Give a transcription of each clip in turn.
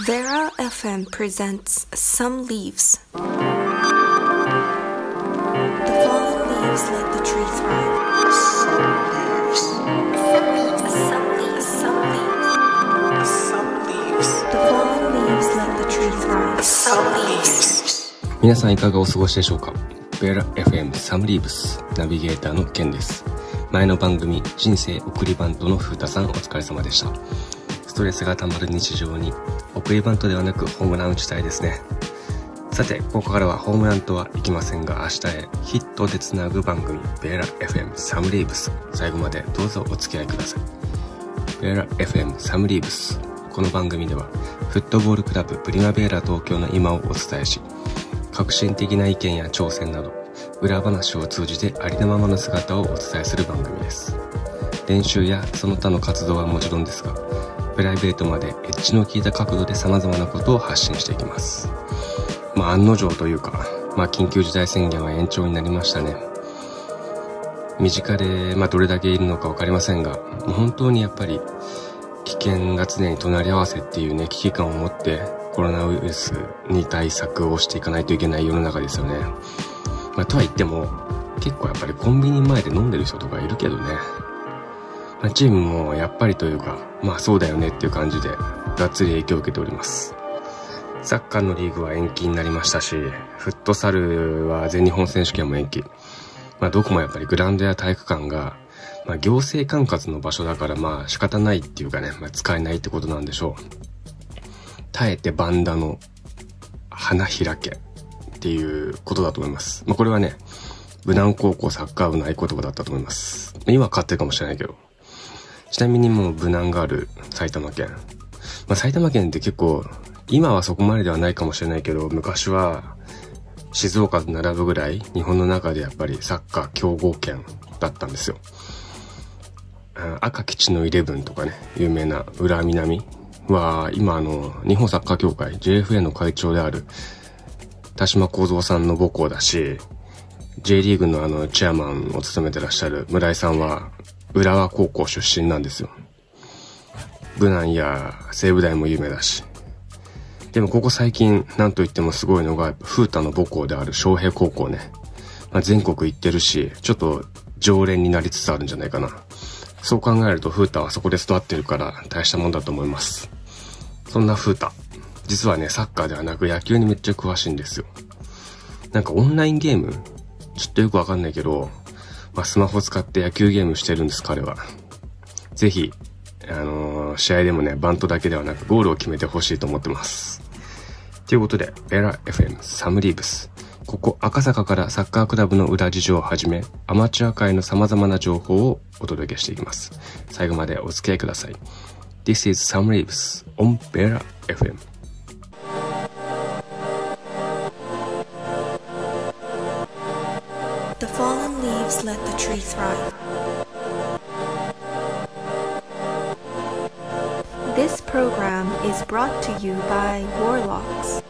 Vera FM presents Some Leaves. みなさんいかがお過ごしでしょうか ?Bella FM サムリーブスナビゲーターのケンです。前の番組人生送りバンドの風太さんお疲れ様でした。ストレスがたまる日常に送りバントではなくホームラン打ちたいですね。さてここからはホームランとはいきませんが明日へヒットでつなぐ番組ベーラ FM サムリーブス。最後までどうぞお付き合いください。ベラ FM サムリーブス。この番組ではフットボールクラブプリマベーラ東京の今をお伝えし革新的な意見や挑戦など裏話を通じてありのままの姿をお伝えする番組です。練習やその他の活動はもちろんですがプライベートまでエッジの効いた角度で様々なことを発信していきますまあ案の定というかまあ緊急事態宣言は延長になりましたね身近で、まあ、どれだけいるのか分かりませんが本当にやっぱり危険が常に隣り合わせっていうね危機感を持ってコロナウイルスに対策をしていかないといけない世の中ですよね。まあ、とは言っても結構やっぱりコンビニ前で飲んでる人とかいるけどね。まあ、チームもやっぱりというかまあそうだよねっていう感じでがっつり影響を受けております。サッカーのリーグは延期になりましたし、フットサルは全日本選手権も延期。まあどこもやっぱりグラウンドや体育館がまあ行政管轄の場所だからまあ仕方ないっていうかね、まあ使えないってことなんでしょう。耐えてバンダの花開けっていうことだと思います。まあこれはね、武南高校サッカー部の合言葉だったと思います。今は勝ってるかもしれないけど。ちなみにもう武南がある埼玉県。まあ埼玉県って結構、今はそこまでではないかもしれないけど、昔は静岡と並ぶぐらい日本の中でやっぱりサッカー強豪県だったんですよ。赤基地のイレブンとかね、有名な裏南は、今あの、日本サッカー協会 JFA の会長である田島幸三さんの母校だし、J リーグのあの、チェアマンを務めてらっしゃる村井さんは、浦和高校出身なんですよ。武南や西武大も有名だし。でもここ最近、なんといってもすごいのが、風太の母校である昌平高校ね。まあ、全国行ってるし、ちょっと常連になりつつあるんじゃないかな。そう考えると風太はそこで育ってるから大したもんだと思います。そんな風太。実はね、サッカーではなく野球にめっちゃ詳しいんですよ。なんかオンラインゲーム？ちょっとよくわかんないけど、まあ、スマホ使って野球ゲームしてるんです、彼は。ぜひ、あのー試合でもね、バントだけではなくゴールを決めてほしいと思ってます。ということで、ベラ FM サムリーブス。ここ赤坂からサッカークラブの裏事情をはじめ、アマチュア界の様々な情報をお届けしていきます。最後までお付き合いください。This is Sam Reeves on Bera FM. The fallen leaves let the tree thrive. This program is brought to you by Warlocks.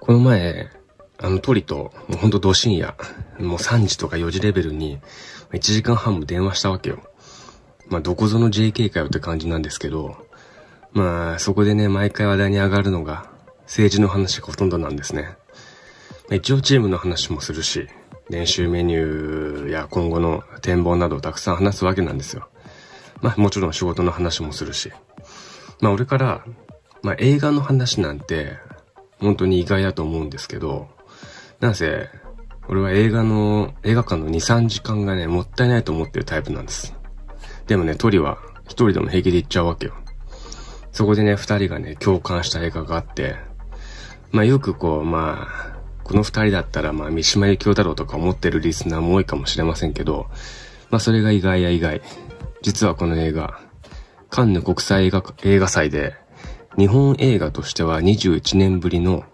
この前、あの鳥と、もうほんとど深夜、もう3時とか4時レベルに、1時間半も電話したわけよ。まあ、どこぞの JK かよって感じなんですけど、まあ、そこでね、毎回話題に上がるのが、政治の話がほとんどなんですね。一応チームの話もするし、練習メニューや今後の展望などをたくさん話すわけなんですよ。まあ、もちろん仕事の話もするし。まあ、俺から、まあ、映画の話なんて、本当に意外だと思うんですけど、なんせ、俺は映画の、映画館の2、3時間がね、もったいないと思ってるタイプなんです。でもね、トリは一人でも平気で行っちゃうわけよ。そこでね、二人がね、共感した映画があって、まあよくこう、まあ、この二人だったらまあ三島由紀夫だろうとか思ってるリスナーも多いかもしれませんけど、まあそれが意外や意外。実はこの映画、カンヌ国際映画映画祭で、日本映画としては21年ぶりの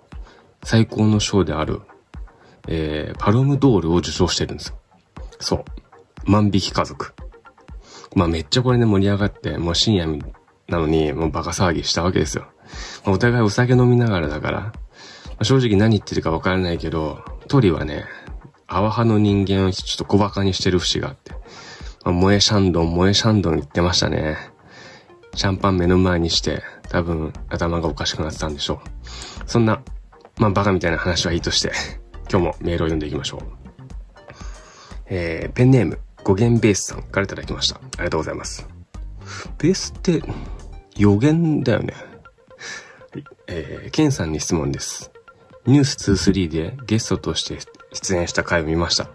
最高の賞である、えー、パロムドールを受賞してるんですよ。そう。万引き家族。まあめっちゃこれね盛り上がって、もう深夜なのにもうバカ騒ぎしたわけですよ。まあお互いお酒飲みながらだから、あ正直何言ってるかわからないけど、トリはね、アワハの人間をちょっと小馬鹿にしてる節があって、まあ、萌えシャンドン、萌えシャンドン言ってましたね。シャンパン目の前にして、多分頭がおかしくなってたんでしょう。そんな、まあバカみたいな話はいいとして、今日もメールを読んでいきましょう。えー、ペンネーム、語源ベースさんからいただきました。ありがとうございます。ベースって、予言だよね。はい、えー、ケンさんに質問です。ニュース23でゲストとして出演した回を見ました。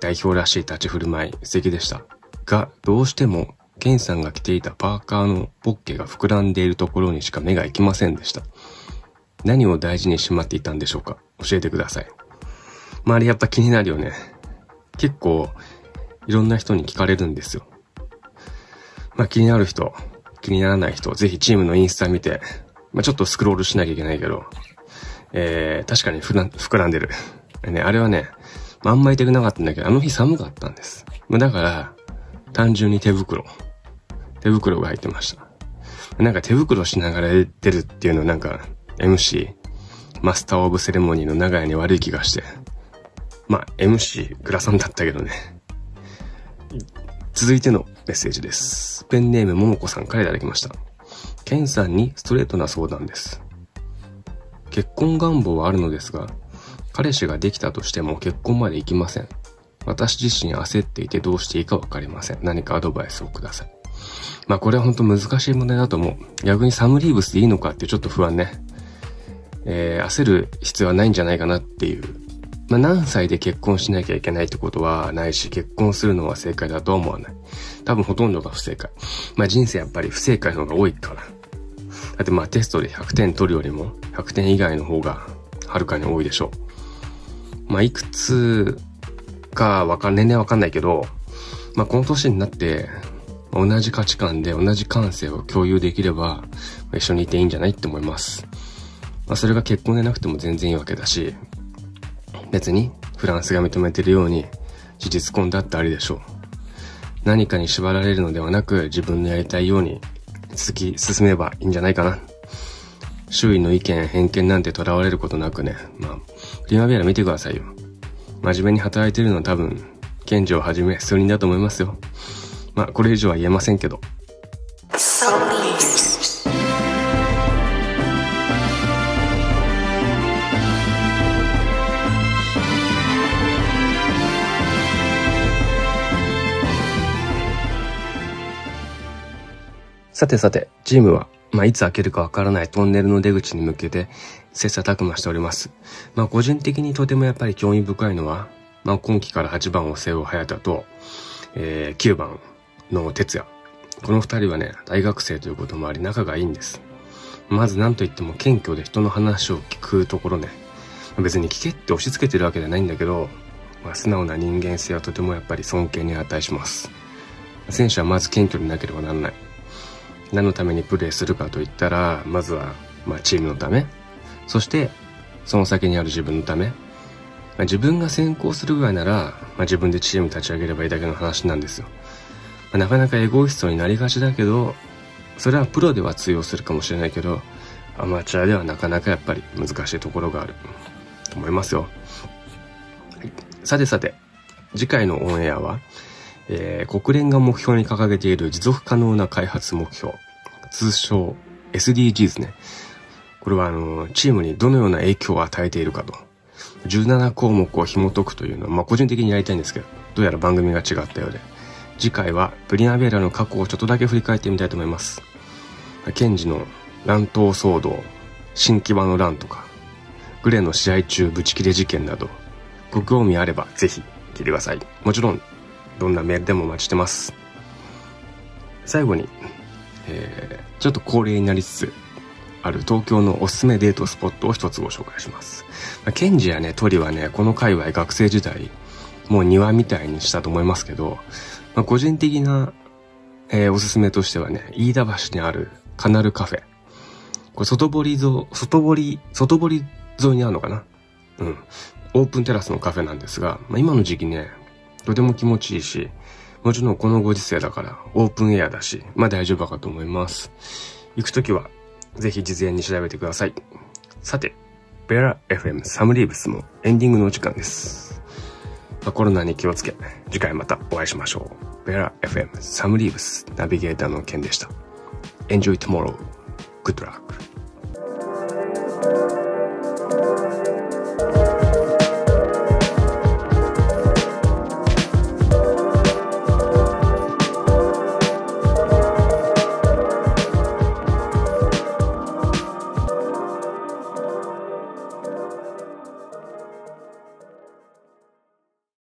代表らしい立ち振る舞い、素敵でした。が、どうしても、ケンさんが着ていたパーカーのポッケが膨らんでいるところにしか目が行きませんでした。何を大事にしまっていたんでしょうか？教えてください。周りやっぱ気になるよね。結構、いろんな人に聞かれるんですよ。まあ気になる人、気にならない人、ぜひチームのインスタ見て、まあちょっとスクロールしなきゃいけないけど、えー、確かに膨らんでる。ね、あれはね、まんまり痛くなかったんだけど、あの日寒かったんです。だから、単純に手袋。手袋が入ってました。なんか手袋しながら出るっていうのなんか MC、マスターオブセレモニーの長屋に悪い気がして。まあ MC、グラさんだったけどね。続いてのメッセージです。ペンネームももこさんからいただきました。ケンさんにストレートな相談です。結婚願望はあるのですが、彼氏ができたとしても結婚まで行きません。私自身焦っていてどうしていいかわかりません。何かアドバイスをください。まあこれは本当難しい問題だと思う。逆にサムリーブスでいいのかってちょっと不安ね。えー、焦る必要はないんじゃないかなっていう。まあ何歳で結婚しなきゃいけないってことはないし、結婚するのは正解だとは思わない。多分ほとんどが不正解。まあ人生やっぱり不正解の方が多いから。だってまあテストで100点取るよりも100点以外の方がはるかに多いでしょう。まあいくつかわかん、年齢わかんないけど、まあ、この年になって、同じ価値観で同じ感性を共有できれば、一緒にいていいんじゃないって思います。まあ、それが結婚でなくても全然いいわけだし、別にフランスが認めてるように事実婚だってありでしょう。何かに縛られるのではなく自分のやりたいように続き進めばいいんじゃないかな。周囲の意見、偏見なんてとらわれることなくね、まあ、プリマビアラ見てくださいよ。真面目に働いてるのは多分、賢治をはじめ数人だと思いますよ。まあ、これ以上は言えませんけど。さてさて、チームは、まあ、いつ開けるかわからないトンネルの出口に向けて、切磋琢磨しております。まあ、個人的にとてもやっぱり興味深いのは、まあ、今季から8番を背負う早田と、えー、9番の哲也。この二人はね、大学生ということもあり仲がいいんです。まず何と言っても謙虚で人の話を聞くところね。別に聞けって押し付けてるわけじゃないんだけど、まあ、素直な人間性はとてもやっぱり尊敬に値します。選手はまず謙虚でなければならない。何のためにプレーするかといったら、まずは、まあ、チームのため、そして、その先にある自分のため、まあ、自分が先行するぐらいなら、まあ、自分でチーム立ち上げればいいだけの話なんですよ。まあ、なかなかエゴイストになりがちだけど、それはプロでは通用するかもしれないけど、アマチュアではなかなかやっぱり難しいところがあると思いますよ。さてさて、次回のオンエアは、えー、国連が目標に掲げている持続可能な開発目標、通称 SDGs ね。これはあの、チームにどのような影響を与えているかと。17項目を紐解くというのは、まあ、個人的にやりたいんですけど、どうやら番組が違ったようで。次回はプリナベーラの過去をちょっとだけ振り返ってみたいと思います。ケンジの乱闘騒動、新木場の乱とか、グレの試合中ブチ切れ事件など、ご興味あればぜひ聞いてください。もちろん、どんなメールでもお待ちしてます。最後に、えー、ちょっと恒例になりつつある東京のおすすめデートスポットを一つご紹介します。まあ、ケンジやね、トリはね、この界隈学生時代、もう庭みたいにしたと思いますけど、まあ、個人的な、えー、おすすめとしてはね、飯田橋にあるカナルカフェ。これ外堀沿、外堀、外堀沿いにあるのかな？うん。オープンテラスのカフェなんですが、まあ、今の時期ね、とても気持ちいいし、もちろんこのご時世だからオープンエアだし、まあ大丈夫かと思います。行くときは、ぜひ事前に調べてください。さて、ベラ FM サムリーブスもエンディングのお時間です。まあ、コロナに気をつけ、次回またお会いしましょう。ベラ FM サムリーブスナビゲーターのケンでした。Enjoy tomorrow. Good luck.